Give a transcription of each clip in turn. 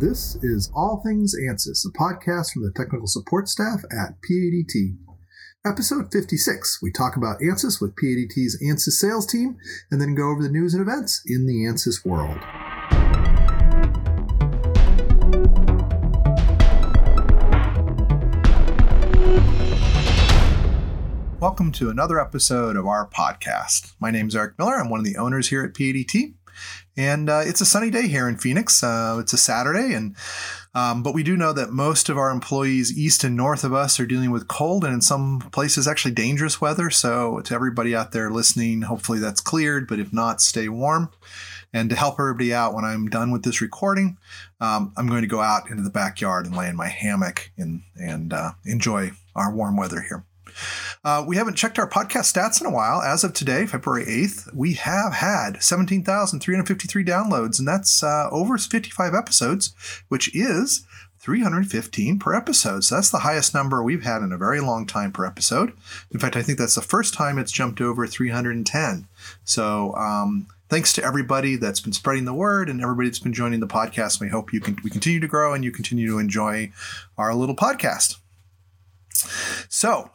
This is All Things ANSYS, a podcast from the technical support staff at PADT. Episode 56, we talk about ANSYS with PADT's ANSYS sales team and then go over the news and events in the ANSYS world. Welcome to another episode of our podcast. My name is Eric Miller. I'm one of the owners here at PADT. And uh, it's a sunny day here in Phoenix. Uh, it's a Saturday, and um, but we do know that most of our employees east and north of us are dealing with cold and in some places actually dangerous weather. So to everybody out there listening, hopefully that's cleared. But if not, stay warm. And to help everybody out, when I'm done with this recording, um, I'm going to go out into the backyard and lay in my hammock and and uh, enjoy our warm weather here. Uh, we haven't checked our podcast stats in a while. As of today, February 8th, we have had 17,353 downloads, and that's uh, over 55 episodes, which is 315 per episode. So that's the highest number we've had in a very long time per episode. In fact, I think that's the first time it's jumped over 310. So, um, thanks to everybody that's been spreading the word and everybody that's been joining the podcast. We hope you can we continue to grow and you continue to enjoy our little podcast. So,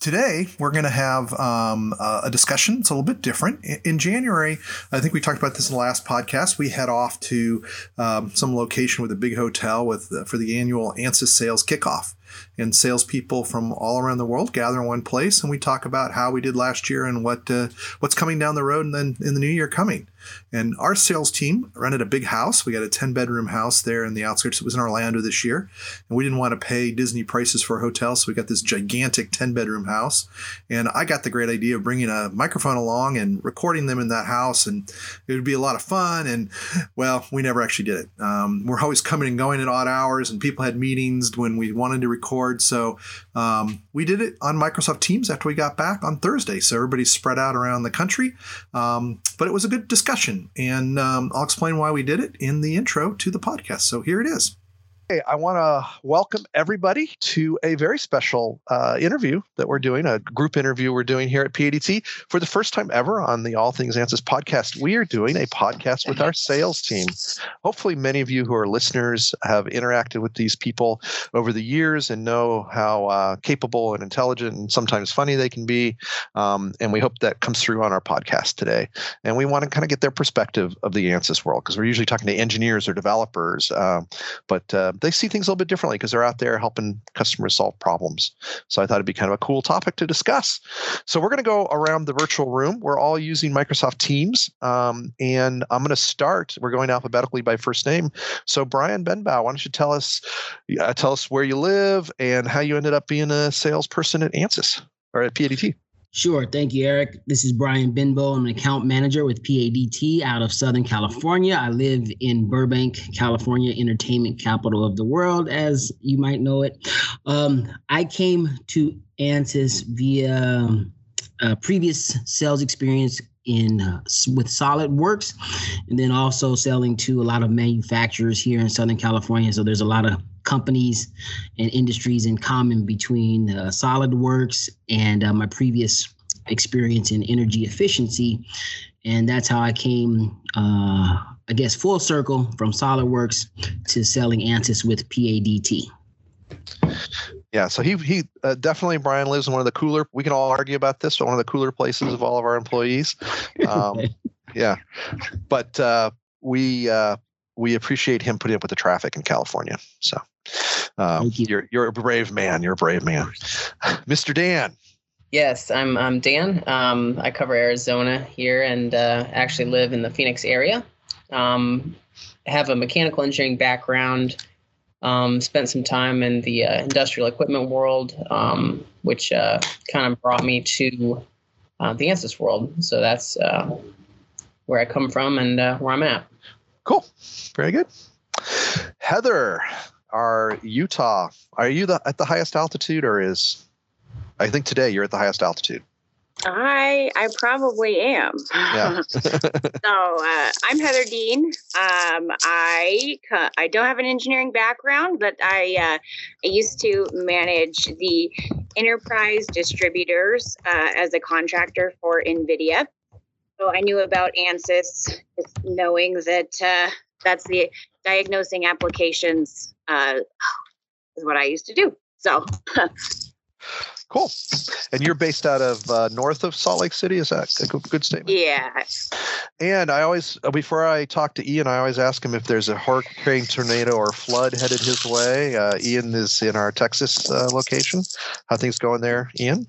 Today, we're going to have um, a discussion. It's a little bit different. In January, I think we talked about this in the last podcast. We head off to um, some location with a big hotel with uh, for the annual ANSYS sales kickoff and salespeople from all around the world gather in one place, and we talk about how we did last year and what uh, what's coming down the road, and then in the new year coming. And our sales team rented a big house. We got a 10 bedroom house there in the outskirts. It was in Orlando this year. And we didn't want to pay Disney prices for a hotel. So we got this gigantic 10 bedroom house. And I got the great idea of bringing a microphone along and recording them in that house. And it would be a lot of fun. And well, we never actually did it. Um, we're always coming and going at odd hours, and people had meetings when we wanted to record. So um, we did it on Microsoft Teams after we got back on Thursday. So everybody's spread out around the country. Um, but it was a good discussion. And um, I'll explain why we did it in the intro to the podcast. So here it is. Hey, I want to welcome everybody to a very special uh, interview that we're doing, a group interview we're doing here at PADT for the first time ever on the All Things ANSYS podcast. We are doing a podcast with our sales team. Hopefully, many of you who are listeners have interacted with these people over the years and know how uh, capable and intelligent and sometimes funny they can be. Um, and we hope that comes through on our podcast today. And we want to kind of get their perspective of the ANSYS world because we're usually talking to engineers or developers, um, but uh, they see things a little bit differently because they're out there helping customers solve problems. So I thought it'd be kind of a cool topic to discuss. So we're going to go around the virtual room. We're all using Microsoft Teams, um, and I'm going to start. We're going alphabetically by first name. So Brian Benbow, why don't you tell us uh, tell us where you live and how you ended up being a salesperson at ANSYS or at PADT? Sure. Thank you, Eric. This is Brian Benbow. I'm an account manager with PADT out of Southern California. I live in Burbank, California, entertainment capital of the world, as you might know it. Um, I came to ANSYS via uh, previous sales experience in uh, with SolidWorks, and then also selling to a lot of manufacturers here in Southern California. So there's a lot of companies and industries in common between uh, SolidWorks and uh, my previous experience in energy efficiency, and that's how I came, uh, I guess, full circle from SolidWorks to selling ANSYS with PADT. Yeah, so he he uh, definitely Brian lives in one of the cooler. We can all argue about this, but one of the cooler places of all of our employees. Um, yeah, but uh, we uh, we appreciate him putting up with the traffic in California. So um, you. you're you're a brave man. You're a brave man, Mr. Dan. Yes, I'm I'm Dan. Um, I cover Arizona here and uh, actually live in the Phoenix area. Um, have a mechanical engineering background. Um, spent some time in the uh, industrial equipment world, um, which uh, kind of brought me to uh, the ANSYS world. So that's uh, where I come from and uh, where I'm at. Cool. Very good. Heather, are Utah, are you the, at the highest altitude or is, I think today you're at the highest altitude? I I probably am. Yeah. so uh, I'm Heather Dean. Um, I I don't have an engineering background, but I uh, I used to manage the enterprise distributors uh, as a contractor for NVIDIA. So I knew about ANSYS, knowing that uh, that's the diagnosing applications uh, is what I used to do. So. Cool. And you're based out of uh, north of Salt Lake City. Is that a good statement? Yeah. And I always, uh, before I talk to Ian, I always ask him if there's a hurricane, tornado, or flood headed his way. Uh, Ian is in our Texas uh, location. How things going there, Ian?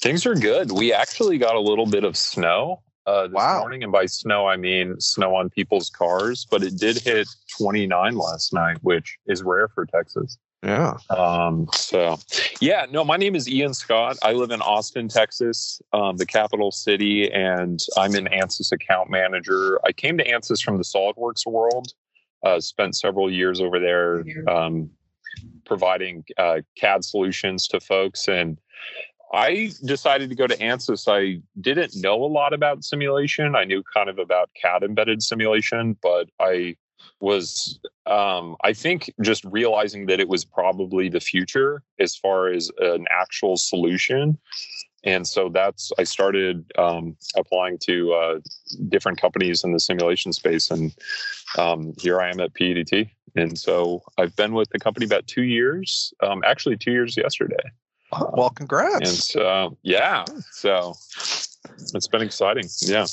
Things are good. We actually got a little bit of snow uh, this wow. morning, and by snow I mean snow on people's cars. But it did hit 29 last night, which is rare for Texas. Yeah. Um, so, yeah, no, my name is Ian Scott. I live in Austin, Texas, um, the capital city, and I'm an ANSYS account manager. I came to ANSYS from the SolidWorks world, uh, spent several years over there um, providing uh, CAD solutions to folks. And I decided to go to ANSYS. I didn't know a lot about simulation. I knew kind of about CAD embedded simulation, but I was um, I think just realizing that it was probably the future as far as an actual solution. And so that's I started um, applying to uh, different companies in the simulation space, and um, here I am at PADT. And so I've been with the company about two years, um, actually two years yesterday. Well, congrats! And so yeah, so it's been exciting. Yeah.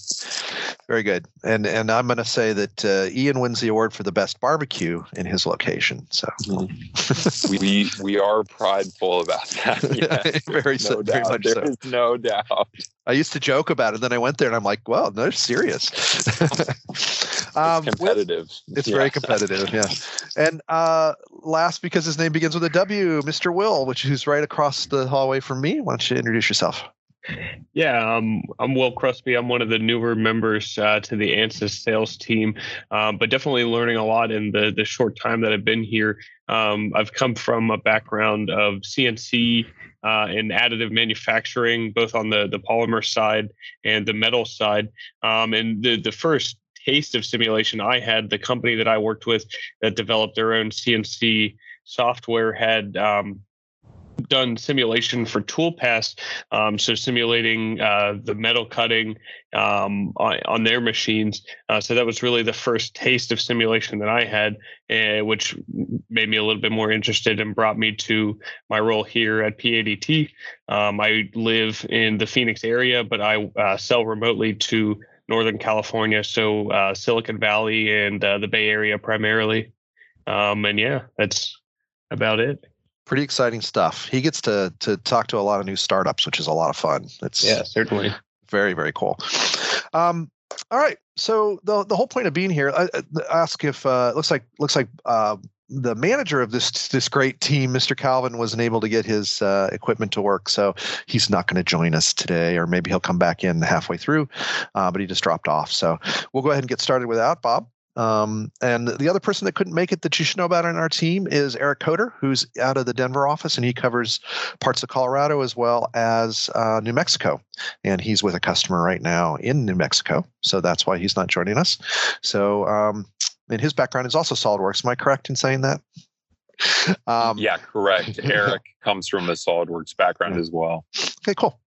Very good. And and I'm going to say that uh, Ian wins the award for the best barbecue in his location. So mm-hmm. we we are prideful about that. Yes. very, no so, very much there so. is no doubt. I used to joke about it. Then I went there and I'm like, well, no, serious. um, it's competitive. With, it's yeah. very competitive. Yeah. And uh, last, because his name begins with a W, Mr. Will, which who's right across the hallway from me. Why don't you introduce yourself? Yeah, um, I'm Will Kruspe. I'm one of the newer members uh, to the ANSYS sales team, um, but definitely learning a lot in the the short time that I've been here. Um, I've come from a background of CNC uh, and additive manufacturing, both on the the polymer side and the metal side. Um, and the the first taste of simulation I had, the company that I worked with that developed their own CNC software had um, done simulation for toolpaths, um, so simulating uh, the metal cutting um, on, on, their machines. Uh, so that was really the first taste of simulation that I had, uh, which made me a little bit more interested and brought me to my role here at PADT. Um, I live in the Phoenix area, but I uh, sell remotely to Northern California, so uh, Silicon Valley and uh, the Bay Area primarily. Um, and yeah, that's about it pretty exciting stuff. He gets to to talk to a lot of new startups, which is a lot of fun. It's yeah, certainly very very cool. Um, all right, so the the whole point of being here, I, I ask if uh, looks like looks like uh, the manager of this this great team, Mr. Calvin, wasn't able to get his uh, equipment to work, so he's not going to join us today, or maybe he'll come back in halfway through, uh, but he just dropped off. So we'll go ahead and get started without Bob. Um, and the other person that couldn't make it that you should know about in our team is Eric Coder, who's out of the Denver office, and he covers parts of Colorado as well as uh, New Mexico. And he's with a customer right now in New Mexico, so that's why he's not joining us. So, um, and his background is also SolidWorks. Am I correct in saying that? Um, yeah, correct. Eric comes from a SolidWorks background yeah. as well. Okay, cool.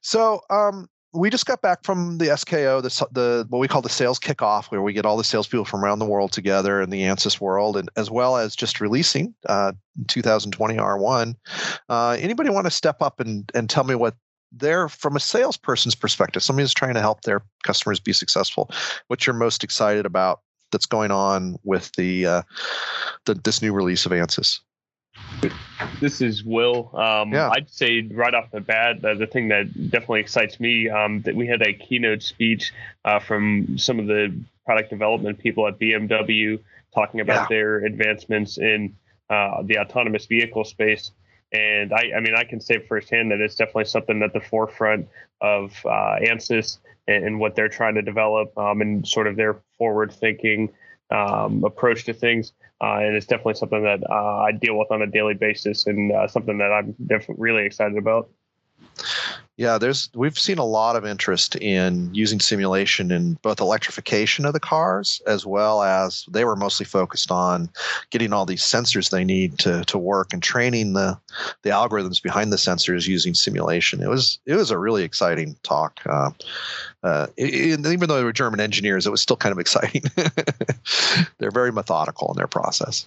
So, um, we just got back from the SKO, the, the what we call the sales kickoff, where we get all the salespeople from around the world together in the ANSYS world, and as well as just releasing uh, 2020 R1. Uh, anybody want to step up and and tell me what they're from a salesperson's perspective? Somebody who's trying to help their customers be successful. What you're most excited about that's going on with the, uh, the this new release of ANSYS? This is Will. Um, yeah. I'd say right off the bat, uh, the thing that definitely excites me um, that we had a keynote speech uh, from some of the product development people at BMW talking about yeah. their advancements in uh, the autonomous vehicle space. And I, I mean, I can say firsthand that it's definitely something at the forefront of uh, ANSYS and, and, what they're trying to develop um, and sort of their forward thinking um, approach to things. Uh, and it's definitely something that uh, I deal with on a daily basis and uh, something that I'm definitely really excited about. Yeah, there's we've seen a lot of interest in using simulation in both electrification of the cars as well as they were mostly focused on getting all these sensors they need to to work and training the the algorithms behind the sensors using simulation. It was it was a really exciting talk. Uh, uh, it, even though they were German engineers, it was still kind of exciting. They're very methodical in their process.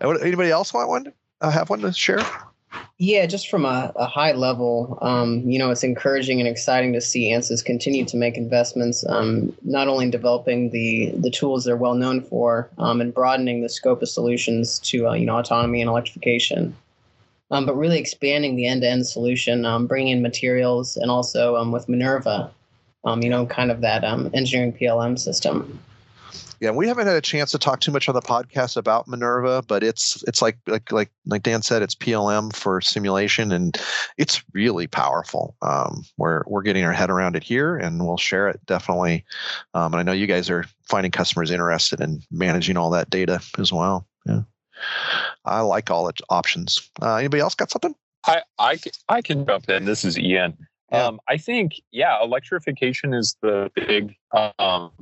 Anybody else want one? Uh, have one to share? Yeah, just from a, a high level, um, you know, it's encouraging and exciting to see ANSYS continue to make investments, um, not only in developing the the tools they're well known for, um, and broadening the scope of solutions to uh, you know autonomy and electrification, um, but really expanding the end to end solution, um, bringing in materials, and also um, with Minerva, you know, kind of that engineering PLM system. Yeah, we haven't had a chance to talk too much on the podcast about Minerva, but it's it's like like like like Dan said, it's PLM for simulation, and it's really powerful. Um, we're we're getting our head around it here, and we'll share it definitely. Um, and I know you guys are finding customers interested in managing all that data as well. Yeah, I like all its options. Uh, anybody else got something? I I I can jump in. This is Ian. Yeah. Um, I think, yeah, electrification is the big um,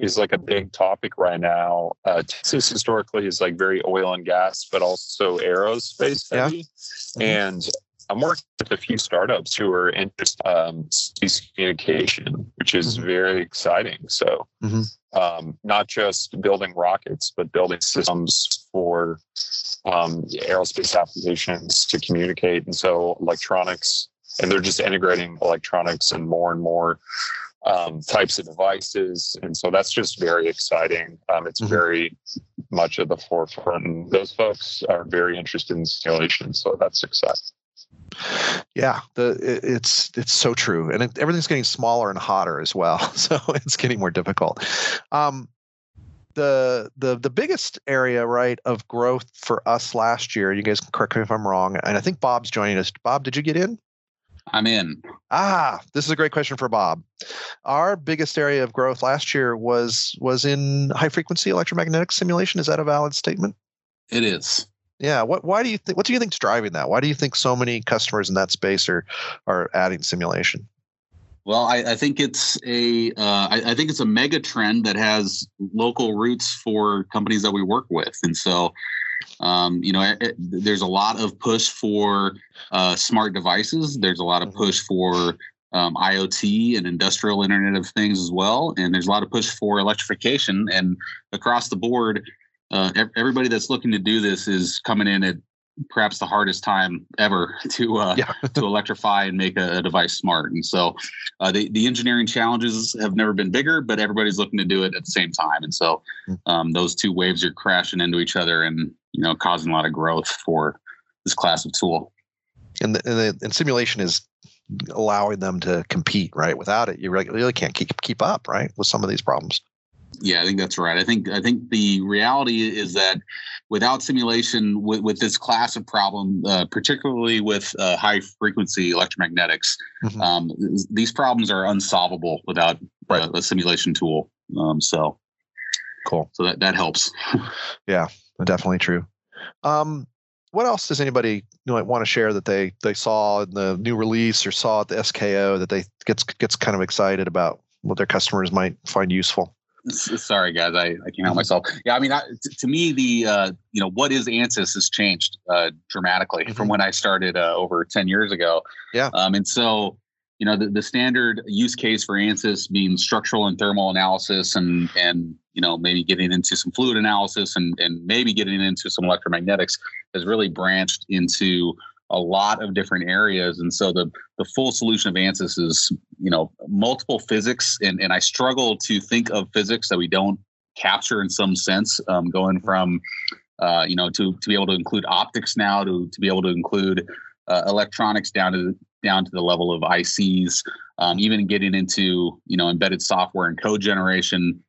is like a big topic right now. Uh, Texas historically is like very oil and gas, but also aerospace heavy. Yeah. Mm-hmm. And I'm working with a few startups who are interested um, communication, which is mm-hmm. very exciting. So, mm-hmm. um, not just building rockets, but building systems for um, aerospace applications to communicate. And so, electronics, and they're just integrating electronics and more and more um, types of devices. And so that's just very exciting. Um, it's mm-hmm. very much at the forefront. And those folks are very interested in simulation. So that's exciting. Yeah, the it's it's so true, and it, everything's getting smaller and hotter as well. So it's getting more difficult. Um, the the the biggest area right of growth for us last year. You guys can correct me if I'm wrong, and I think Bob's joining us. Bob, did you get in? I'm in. Ah, this is a great question for Bob. Our biggest area of growth last year was was in high frequency electromagnetic simulation. Is that a valid statement? It is. Yeah. What? Why do you think? What do you think's driving that? Why do you think so many customers in that space are are adding simulation? Well, I, I think it's a uh, I, I think it's a mega trend that has local roots for companies that we work with, and so um, you know, it, there's a lot of push for uh, smart devices. There's a lot of mm-hmm. push for um, IoT and industrial Internet of Things as well, and there's a lot of push for electrification. And across the board, uh, everybody that's looking to do this is coming in at perhaps the hardest time ever to uh, yeah. to electrify and make a, a, device smart. And so, uh, the the engineering challenges have never been bigger, but everybody's looking to do it at the same time. And so, hmm. um, those two waves are crashing into each other, and you know, causing a lot of growth for this class of tool. And the, and, the, and simulation is allowing them to compete, right? Without it, you really, can't keep keep up, right, with some of these problems. Yeah, I think that's right. I think I think the reality is that without simulation, with, with this class of problem, uh, particularly with uh, high frequency electromagnetics, mm-hmm. um, these problems are unsolvable without right. a, a simulation tool. Um, so cool. So that that helps. yeah, definitely true. Um, what else does anybody you know, want to share that they they saw in the new release or saw at the SKO that they gets gets kind of excited about what their customers might find useful? Sorry, guys, I, I can't help mm-hmm. myself. Yeah, I mean, I, t- to me, the uh, you know what is ANSYS has changed uh, dramatically mm-hmm. from when I started uh, over ten years ago. Yeah, um, and so you know the, the standard use case for ANSYS being structural and thermal analysis, and and you know maybe getting into some fluid analysis, and and maybe getting into some electromagnetics has really branched into a lot of different areas. And so the the full solution of ANSYS is, you know, multiple physics. And, and I struggle to think of physics that we don't capture in some sense, um, going from, uh, you know, to, to be able to include optics now, to, to be able to include uh, electronics down to down to the level of ICs, um, even getting into, you know, embedded software and code generation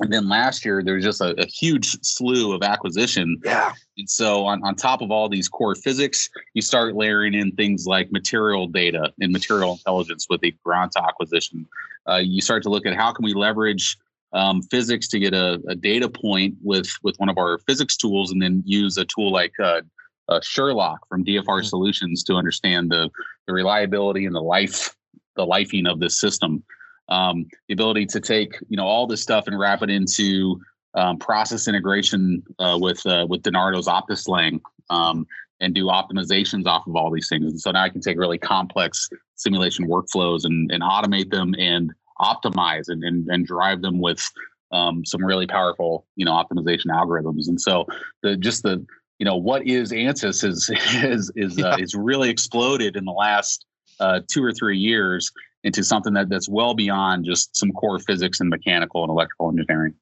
and then last year there's just a, a, huge slew of acquisition. Yeah. And so on, on top of all these core physics, you start layering in things like material data and material intelligence with the Granta acquisition. Uh, you start to look at how can we leverage um, physics to get a, a, data point with with one of our physics tools, and then use a tool like uh, uh, Sherlock from DFR mm-hmm. Solutions to understand the the reliability and the life the lifing of this system. Um, the ability to take you know all this stuff and wrap it into um, process integration uh, with uh, with Dynardo's OptiSlang um, and do optimizations off of all these things. And so now I can take really complex simulation workflows and, and automate them and optimize and, and, and drive them with um, some really powerful, you know, optimization algorithms. And so the just the you know what is ANSYS is is is uh, is really exploded in the last uh, two or three years into something that that's well beyond just some core physics and mechanical and electrical engineering.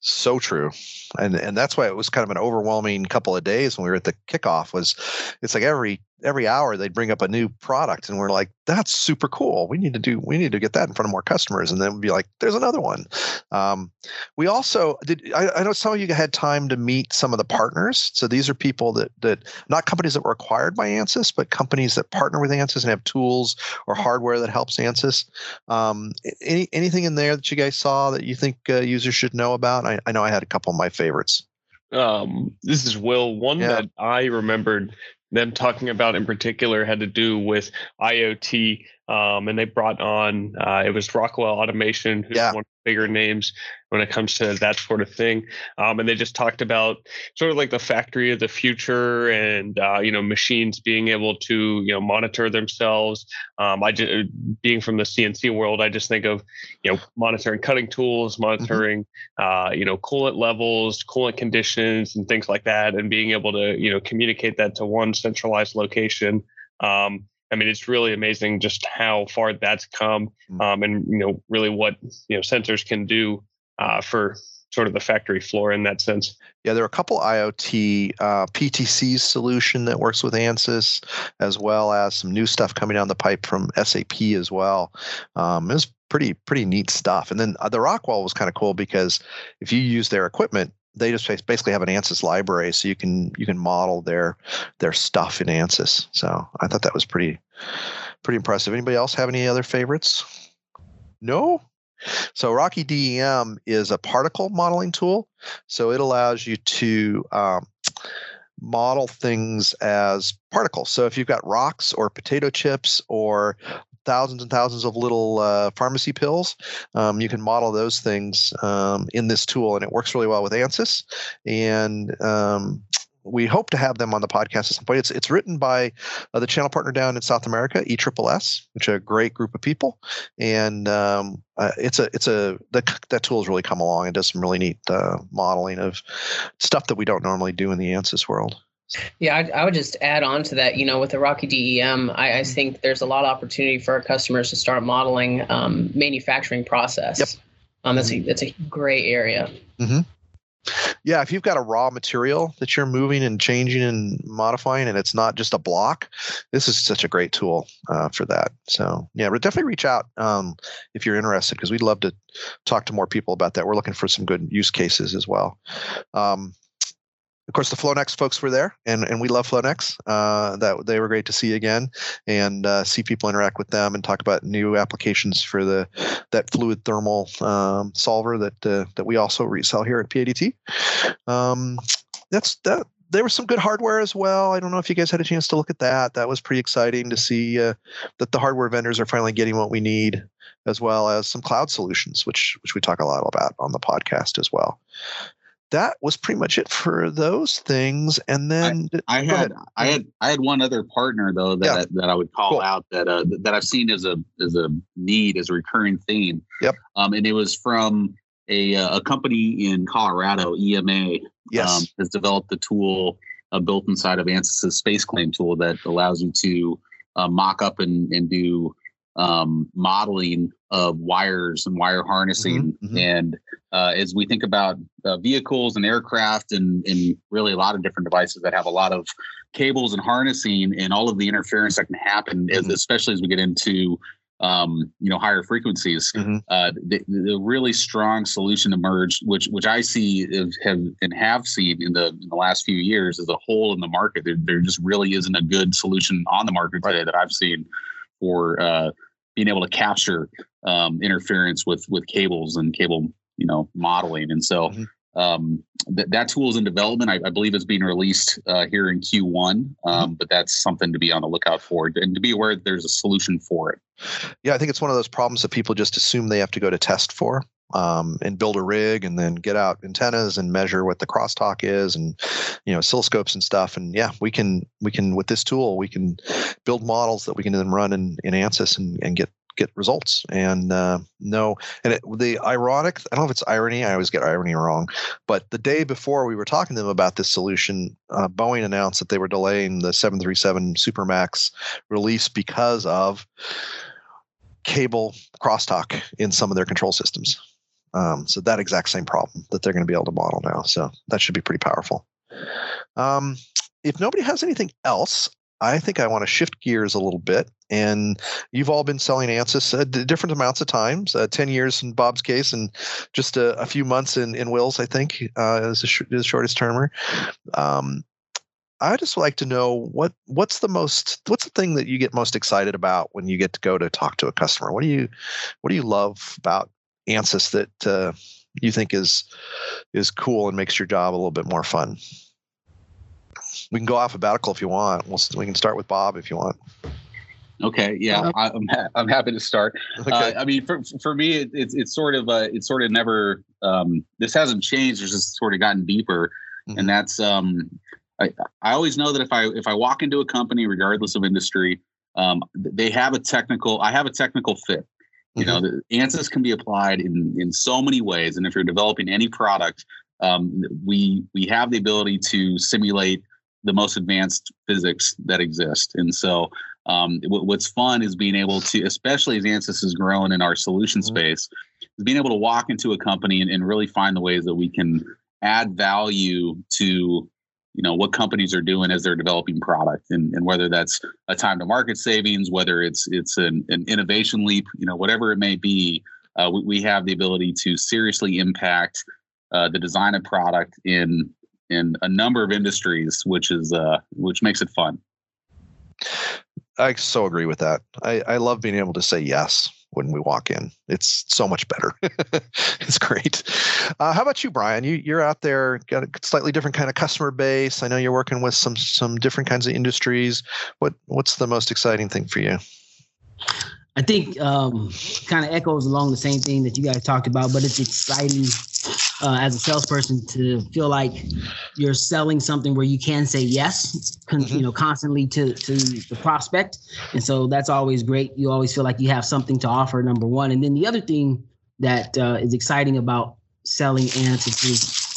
So true, and and that's why it was kind of an overwhelming couple of days when we were at the kickoff. Was it's like every every hour they'd bring up a new product and we're like that's super cool. We need to do we need to get that in front of more customers and then we'd be like there's another one. Um, we also did I, I, know some of you had time to meet some of the partners. So these are people that that not companies that were acquired by ansys but companies that partner with ansys and have tools or hardware that helps ansys. Um, any, anything in there that you guys saw that you think uh, users should know about? I, I know i had a couple of my favorites. Um, this is Will. One yeah. that I remembered them talking about in particular had to do with IoT um, and they brought on uh, it was Rockwell Automation, who's yeah. one of the bigger names when it comes to that sort of thing. Um, and they just talked about sort of like the factory of the future, and uh, you know machines being able to you know monitor themselves. Um, I just being from the CNC world, I just think of you know monitoring cutting tools, mm-hmm. monitoring mm-hmm. uh, you know coolant levels, coolant conditions, and things like that, and being able to you know communicate that to one centralized location. Um, I mean, it's really amazing just how far that's come, mm. um, and you know, really what you know sensors can do uh, for sort of the factory floor in that sense. Yeah, there are a couple IoT uh, PTC solution that works with ANSYS, as well as some new stuff coming down the pipe from SAP as well. Um, it was pretty pretty neat stuff. And then uh, the Rockwell was kind of cool because if you use their equipment, they just basically have an ANSYS library, so you can you can model their their stuff in ANSYS. So I thought that was pretty pretty impressive. Anybody else have any other favorites? No. So Rocky DEM is a particle modeling tool. So it allows you to um, model things as particles. So if you've got rocks or potato chips or thousands and thousands of little uh, pharmacy pills. Um, you can model those things um, in this tool, and it works really well with ANSYS. And um, we hope to have them on the podcast at some point. It's it's written by uh, the channel partner down in South America, ESSS, which are a great group of people, and um, uh, it's a it's a the, that tool has really come along and does some really neat uh, modeling of stuff that we don't normally do in the ANSYS world. Yeah, I, I, would just add on to that. You know, with the Rocky DEM, I, I, mm-hmm. think there's a lot of opportunity for our customers to start modeling um, manufacturing process. Yep. Um, that's a mm-hmm. that's a great area. Mm-hmm. Yeah, if you've got a raw material that you're moving and changing and modifying, and it's not just a block, this is such a great tool uh, for that. So yeah, but definitely reach out um, if you're interested because we'd love to talk to more people about that. We're looking for some good use cases as well. Um, of course, the Flownex folks were there, and, and we love Flownex. Uh, that they were great to see again and uh, see people interact with them and talk about new applications for the that fluid thermal um, solver that uh, that we also resell here at PADT. Um, that's that. There was some good hardware as well. I don't know if you guys had a chance to look at that. That was pretty exciting to see uh, that the hardware vendors are finally getting what we need, as well as some cloud solutions, which which we talk a lot about on the podcast as well that was pretty much it for those things. And then I, I had I had I had one other partner though that yeah. that I would call cool. out that uh, that I've seen as a as a need as a recurring theme. Yep. Um, and it was from a uh, a company in Colorado, EMA. Yes. Um, has developed a tool uh, built inside of ANSYS SpaceClaim tool that allows you to uh, mock up and and do um, modeling of wires and wire harnessing. Mm-hmm, mm-hmm. And uh, as we think about uh, vehicles and aircraft and, and really a lot of different devices that have a lot of cables and harnessing and all of the interference that can happen, mm-hmm. as, especially as we get into um, you know higher frequencies. Mm-hmm. Uh, the, the, really strong solution emerged, which which I see have and have seen in the in the last few years as a hole in the market. There, there just really isn't a good solution on the market today that I've seen for uh, being able to capture um, interference with with cables and cable you know modeling and so mm-hmm. Um, th- that tool is in development. I, I believe it's being released uh, here in Q1, um, mm-hmm. but that's something to be on the lookout for and to be aware that there's a solution for it. Yeah, I think it's one of those problems that people just assume they have to go to test for. Um, and build a rig and then get out antennas and measure what the crosstalk is and you know oscilloscopes and stuff and yeah we can we can with this tool we can build models that we can then run in, in ansys and, and get get results. And uh, no, and it, the ironic, I don't know if it's irony, I always get irony wrong, but the day before we were talking to them about this solution, uh, Boeing announced that they were delaying the 737 Supermax release because of cable crosstalk in some of their control systems. Um, so that exact same problem that they're going to be able to model now. So that should be pretty powerful. Um, if nobody has anything else, I think I want to shift gears a little bit. And you've all been selling ANSYS uh, different amounts of times, uh, 10 years in Bob's case, and just a, a few months in, in Will's, I think, uh, is the, sh- the shortest termer. Um, I just like to know what what's the most what's the thing that you get most excited about when you get to go to talk to a customer. What do you what do you love about ANSYS that uh, you think is is cool and makes your job a little bit more fun? we can go alphabetical if you want. We'll, we can start with Bob if you want. Okay, yeah, uh, I'm ha- I'm happy to start. Okay. Uh, I mean, for for me, it, it's it's sort of uh, it's sort of never um, this hasn't changed. It's just sort of gotten deeper, mm-hmm. and that's um, I I always know that if I if I walk into a company, regardless of industry, um, they have a technical. I have a technical fit. You mm-hmm. know, the ANSYS can be applied in in so many ways, and if you're developing any product, um, we we have the ability to simulate the most advanced physics that exist. And so, um, w- what's fun is being able to, especially as ANSYS has grown in our solution mm-hmm. space, is being able to walk into a company and, and really find the ways that we can add value to you know what companies are doing as they're developing product and, and whether that's a time to market savings whether it's it's an, an innovation leap you know whatever it may be uh, we, we have the ability to seriously impact uh, the design of product in in a number of industries, which is uh, which makes it fun. I so agree with that. I, I love being able to say yes when we walk in. It's so much better. it's great. Uh, how about you, Brian? You you're out there, got a slightly different kind of customer base. I know you're working with some some different kinds of industries. What what's the most exciting thing for you? I think um, kind of echoes along the same thing that you guys talked about, but it's exciting uh, as a salesperson to feel like you're selling something where you can say yes, con- mm-hmm. you know, constantly to to the prospect, and so that's always great. You always feel like you have something to offer. Number one, and then the other thing that uh, is exciting about selling ANSYS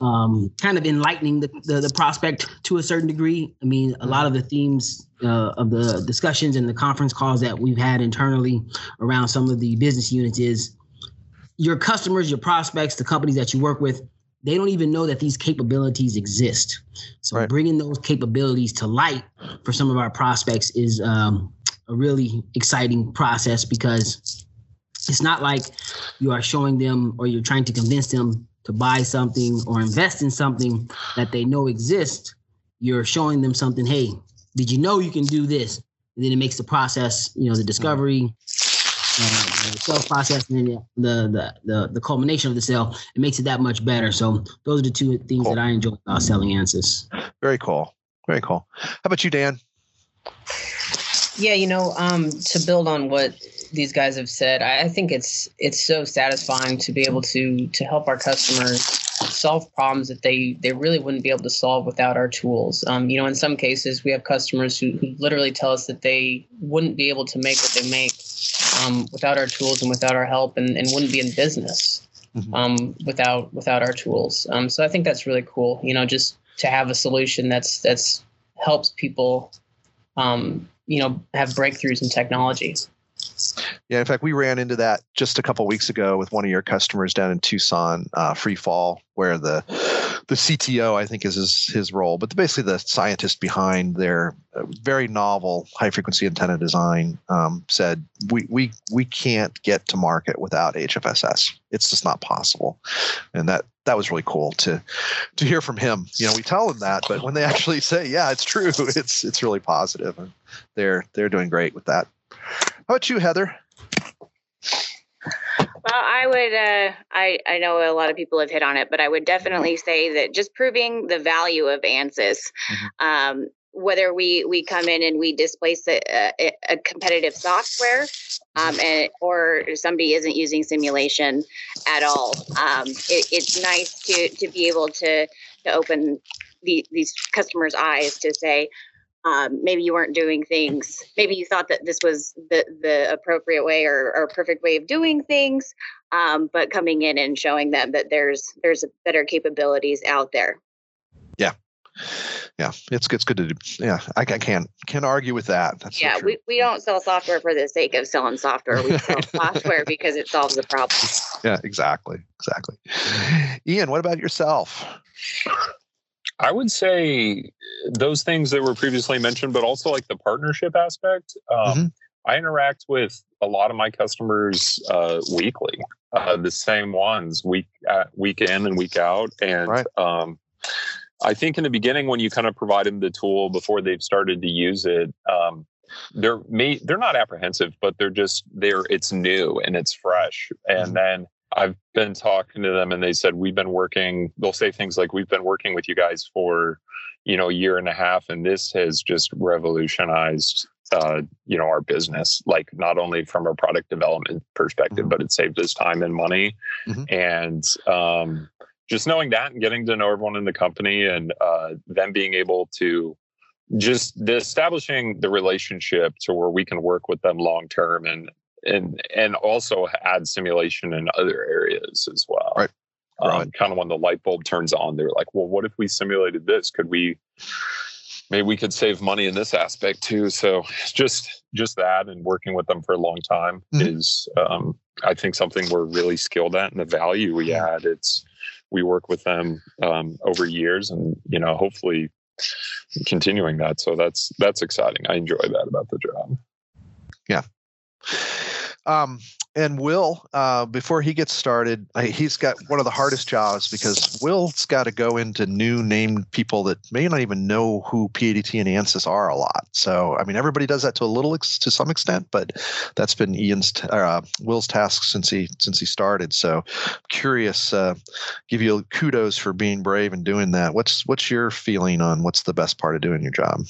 um, kind of enlightening the, the, the prospect to a certain degree. I mean, a lot of the themes uh, of the discussions and the conference calls that we've had internally around some of the business units is your customers, your prospects, the companies that you work with. They don't even know that these capabilities exist. So right. bringing those capabilities to light for some of our prospects is um, a really exciting process because it's not like you are showing them or you're trying to convince them to buy something or invest in something that they know exists, you're showing them something. Hey, did you know you can do this? And then it makes the process, you know, the discovery, uh, the sales process, and the, the the the culmination of the sale. It makes it that much better. So those are the two things cool. that I enjoy about selling ANSYS. Very cool. Very cool. How about you, Dan? Yeah, you know, um, to build on what these guys have said, I think it's it's so satisfying to be able to to help our customers solve problems that they they really wouldn't be able to solve without our tools. Um, you know, in some cases, we have customers who, who literally tell us that they wouldn't be able to make what they make um, without our tools and without our help, and, and wouldn't be in business mm-hmm. um, without without our tools. Um, so I think that's really cool. You know, just to have a solution that's that's helps people um, you know have breakthroughs in technology. Yeah, in fact, we ran into that just a couple weeks ago with one of your customers down in Tucson, uh, Free Fall, where the the CTO, I think, is his, his role, but basically the scientist behind their uh, very novel high frequency antenna design um, said we we we can't get to market without HFSS. It's just not possible, and that that was really cool to to hear from him. You know, we tell them that, but when they actually say, "Yeah, it's true," it's it's really positive, and they're they're doing great with that. How about you, Heather? Well, I would. Uh, I I know a lot of people have hit on it, but I would definitely say that just proving the value of ANSYS, mm-hmm. um, whether we we come in and we displace a, a, a competitive software, um, and or somebody isn't using simulation at all, um, it, it's nice to to be able to to open the, these customers' eyes to say, um, maybe you weren't doing things. Maybe you thought that this was the the appropriate way or, or perfect way of doing things um, but coming in and showing them that there's there's better capabilities out there. Yeah. Yeah it's, it's good to do. Yeah i, I can't can't argue with that. That's yeah we, we don't sell software for the sake of selling software. We sell software because it solves the problem. Yeah exactly exactly. Ian what about yourself I would say those things that were previously mentioned, but also like the partnership aspect. Um, mm-hmm. I interact with a lot of my customers uh, weekly, uh, the same ones week uh, week in and week out, and right. um, I think in the beginning when you kind of provide them the tool before they've started to use it, um, they're may, they're not apprehensive, but they're just they're it's new and it's fresh, and mm-hmm. then I've been talking to them and they said, we've been working, they'll say things like, we've been working with you guys for, you know, a year and a half. And this has just revolutionized, uh, you know, our business, like not only from a product development perspective, mm-hmm. but it saved us time and money. Mm-hmm. And, um, just knowing that and getting to know everyone in the company and uh, them being able to just the establishing the relationship to where we can work with them long term and and and also add simulation in other areas as well. Right. Um, right. Kind of when the light bulb turns on, they're like, "Well, what if we simulated this? Could we? Maybe we could save money in this aspect too." So just just that, and working with them for a long time mm-hmm. is, um, I think, something we're really skilled at, and the value we add. It's we work with them um, over years, and you know, hopefully continuing that. So that's that's exciting. I enjoy that about the job. Yeah. Um, and Will, uh, before he gets started, he's got one of the hardest jobs because Will's got to go into new named people that may not even know who PADT and ANSYS are a lot. So, I mean, everybody does that to a little, ex- to some extent, but that's been Ian's, t- uh, Will's task since he since he started. So, curious, uh, give you kudos for being brave and doing that. What's what's your feeling on what's the best part of doing your job?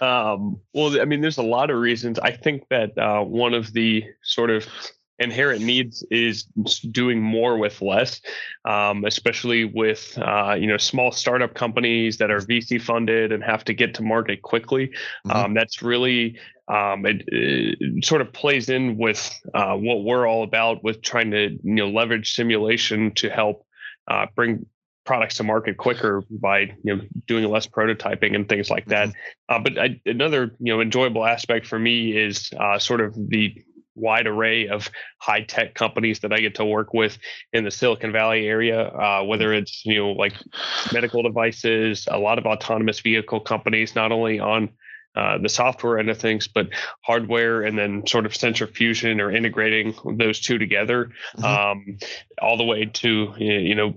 Um, well, I mean, there's a lot of reasons. I think that uh, one of the sort of inherent needs is doing more with less, um, especially with uh, you know small startup companies that are VC funded and have to get to market quickly. Mm-hmm. Um, that's really um, it, it, sort of plays in with uh, what we're all about with trying to you know leverage simulation to help uh, bring products to market quicker by you know doing less prototyping and things like that. Mm-hmm. Uh, but I, another you know enjoyable aspect for me is uh, sort of the wide array of high tech companies that I get to work with in the Silicon Valley area, uh, whether it's you know like medical devices, a lot of autonomous vehicle companies, not only on uh, the software end of things, but hardware and then sort of sensor fusion or integrating those two together, mm-hmm. um, all the way to you know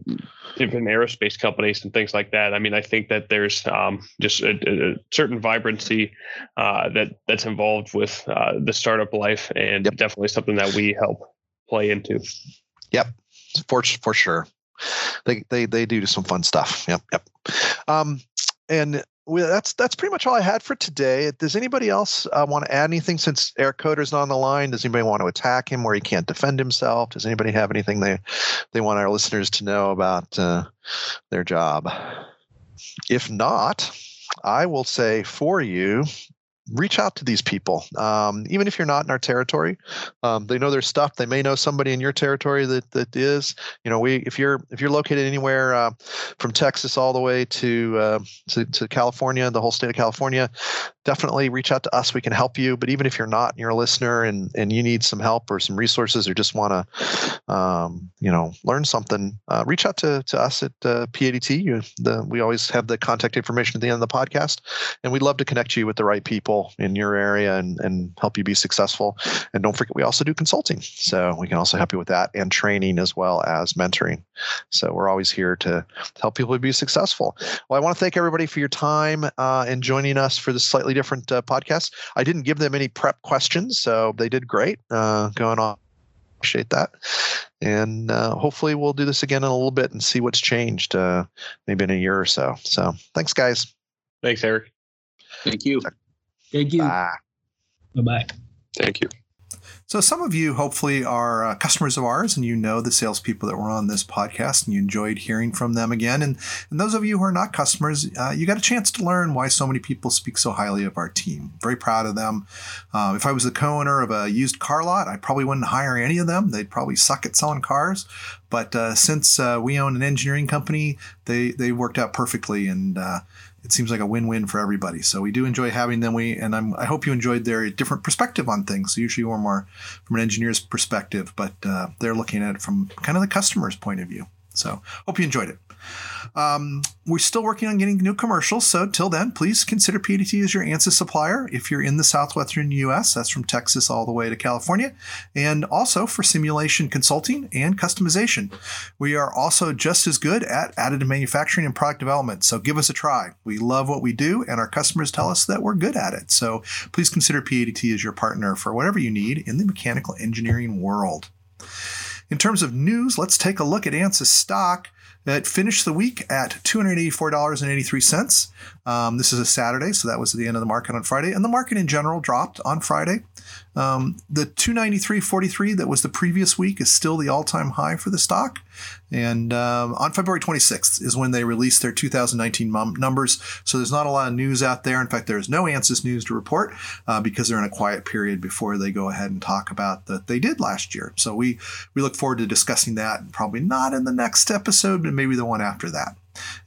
different aerospace companies and things like that. I mean, I think that there's um, just a, a, certain vibrancy uh, that that's involved with uh, the startup life, and yep. definitely something that we help play into. Yep, for for sure. They they they do some fun stuff. Yep, yep. Um, and we, that's that's pretty much all I had for today. Does anybody else uh, want to add anything since Eric Coder's not on the line? Does anybody want to attack him where he can't defend himself? Does anybody have anything they they want our listeners to know about uh, their job? If not, I will say for you, reach out to these people. Um, even if you're not in our territory um, they know their stuff. They may know somebody in your territory that that is you know we if you're if you're located anywhere uh, from texas all the way to, uh, to to california the whole state of california definitely reach out to us we can help you but even if you're not you're a listener and and you need some help or some resources or just want to um, you know learn something uh, reach out to, to us at uh, padt you, the, we always have the contact information at the end of the podcast and we'd love to connect you with the right people people in your area and, and help you be successful. And don't forget, we also do consulting. So we can also help you with that and training as well as mentoring. So we're always here to help people be successful. Well, I want to thank everybody for your time uh, and joining us for this slightly different uh, podcast. I didn't give them any prep questions, so they did great uh, going on appreciate that. And uh, hopefully, we'll do this again in a little bit and see what's changed, uh, maybe in a year or so. So, thanks, guys. Thanks, Eric. Thank you. Thank you. Bye. Bye bye. Thank you. So, some of you hopefully are uh, customers of ours and you know the salespeople that were on this podcast and you enjoyed hearing from them again. And, and those of you who are not customers, uh, you got a chance to learn why so many people speak so highly of our team. Very proud of them. Uh, if I was the co owner of a used car lot, I probably wouldn't hire any of them. They'd probably suck at selling cars. But uh, since uh, we own an engineering company, they, they worked out perfectly. And uh, it seems like a win-win for everybody. So we do enjoy having them. We and I'm, i hope you enjoyed their different perspective on things. Usually we're more from an engineer's perspective, but uh, they're looking at it from kind of the customer's point of view. So hope you enjoyed it. Um, we're still working on getting new commercials. So till then, please consider PADT as your ANSYS supplier. If you're in the southwestern U.S., that's from Texas all the way to California, and also for simulation consulting and customization. We are also just as good at additive manufacturing and product development. So give us a try. We love what we do, and our customers tell us that we're good at it. So please consider PADT as your partner for whatever you need in the mechanical engineering world. In terms of news, let's take a look at ANSYS stock. It finished the week at $284.83. Um, this is a Saturday, so that was at the end of the market on Friday. And the market in general dropped on Friday. Um, the 293.43 that was the previous week is still the all time high for the stock. And um, on February 26th is when they released their 2019 numbers. So there's not a lot of news out there. In fact, there's no ANSYS news to report uh, because they're in a quiet period before they go ahead and talk about that they did last year. So we, we look forward to discussing that, probably not in the next episode, but maybe the one after that.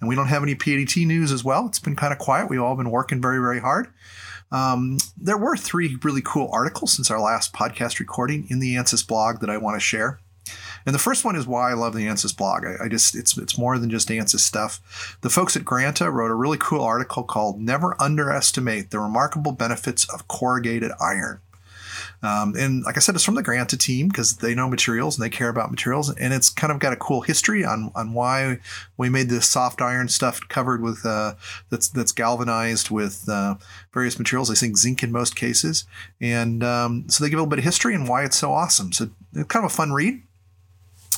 And we don't have any PADT news as well. It's been kind of quiet. We've all been working very, very hard. Um, there were three really cool articles since our last podcast recording in the ANSYS blog that I want to share. And the first one is why I love the ANSYS blog. I, I, just it's it's more than just ANSYS stuff. The folks at Granta wrote a really cool article called "Never Underestimate the Remarkable Benefits of Corrugated Iron." Um, and like I said, it's from the Granta team because they know materials and they care about materials. And it's kind of got a cool history on, on why we made this soft iron stuff covered with uh, that's that's galvanized with uh, various materials. I think zinc in most cases. And um, so they give a little bit of history and why it's so awesome. So it's kind of a fun read.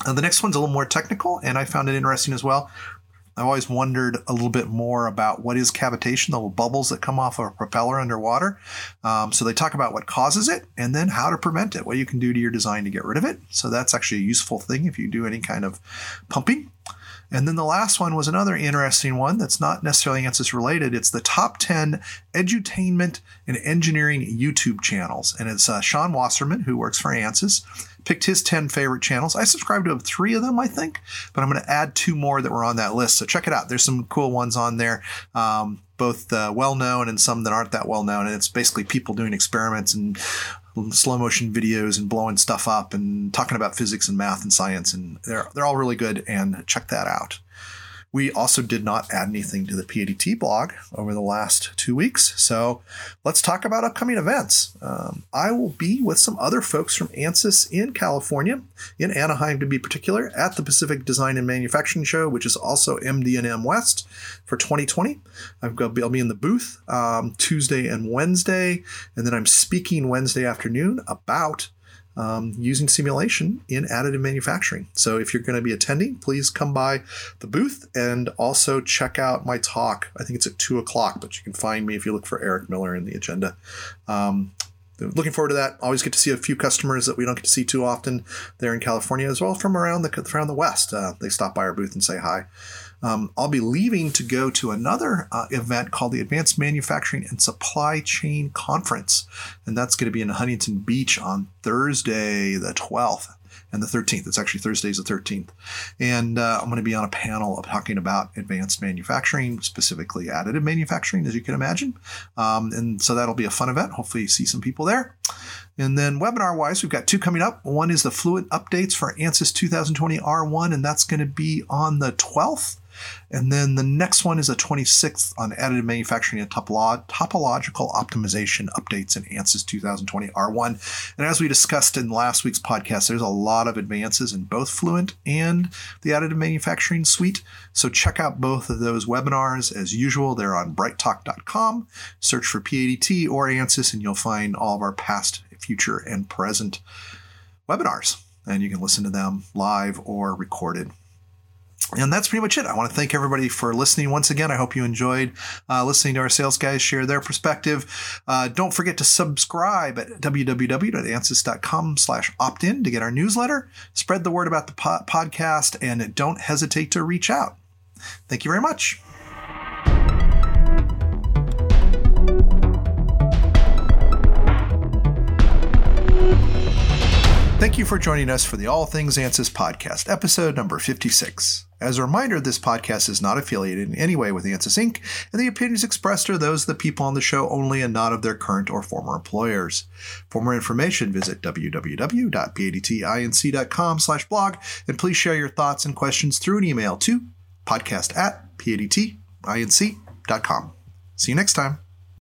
Uh, the next one's a little more technical, and I found it interesting as well. I've always wondered a little bit more about what is cavitation, the little bubbles that come off of a propeller underwater. Um, so they talk about what causes it and then how to prevent it, what you can do to your design to get rid of it. So that's actually a useful thing if you do any kind of pumping. And then the last one was another interesting one that's not necessarily ANSYS related. It's the top 10 edutainment and engineering YouTube channels. And it's uh, Sean Wasserman, who works for ANSYS, picked his 10 favorite channels. I subscribe to three of them, I think, but I'm going to add two more that were on that list. So check it out. There's some cool ones on there. Um, both uh, well known and some that aren't that well known. And it's basically people doing experiments and slow motion videos and blowing stuff up and talking about physics and math and science. And they're, they're all really good. And check that out. We also did not add anything to the PADT blog over the last two weeks. So let's talk about upcoming events. Um, I will be with some other folks from ANSYS in California, in Anaheim to be particular, at the Pacific Design and Manufacturing Show, which is also MD&M West for 2020. I've got, I'll be in the booth um, Tuesday and Wednesday, and then I'm speaking Wednesday afternoon about um, using simulation in additive manufacturing. So if you're going to be attending, please come by the booth and also check out my talk. I think it's at two o'clock, but you can find me if you look for Eric Miller in the agenda. Um, looking forward to that. Always get to see a few customers that we don't get to see too often there in California, as well from around the around the West. Uh, they stop by our booth and say hi. Um, I'll be leaving to go to another uh, event called the Advanced Manufacturing and Supply Chain Conference. And that's going to be in Huntington Beach on Thursday, the 12th and the 13th. It's actually Thursday's the 13th. And uh, I'm going to be on a panel of talking about advanced manufacturing, specifically additive manufacturing, as you can imagine. Um, and so that'll be a fun event. Hopefully, you see some people there. And then webinar wise, we've got two coming up. One is the Fluent updates for ANSYS 2020 R1, and that's going to be on the 12th. And then the next one is a 26th on additive manufacturing and topolo- topological optimization updates in ANSYS 2020 R1. And as we discussed in last week's podcast, there's a lot of advances in both Fluent and the additive manufacturing suite. So check out both of those webinars as usual. They're on brighttalk.com. Search for PADT or ANSYS, and you'll find all of our past, future, and present webinars. and you can listen to them live or recorded. And that's pretty much it. I want to thank everybody for listening once again. I hope you enjoyed uh, listening to our sales guys share their perspective. Uh, don't forget to subscribe at www.ansys.com slash opt-in to get our newsletter. Spread the word about the po- podcast and don't hesitate to reach out. Thank you very much. Thank you for joining us for the All Things Ansys podcast, episode number 56. As a reminder, this podcast is not affiliated in any way with Ansys Inc., and the opinions expressed are those of the people on the show only and not of their current or former employers. For more information, visit www.padtinc.com slash blog, and please share your thoughts and questions through an email to podcast at padtinc.com. See you next time.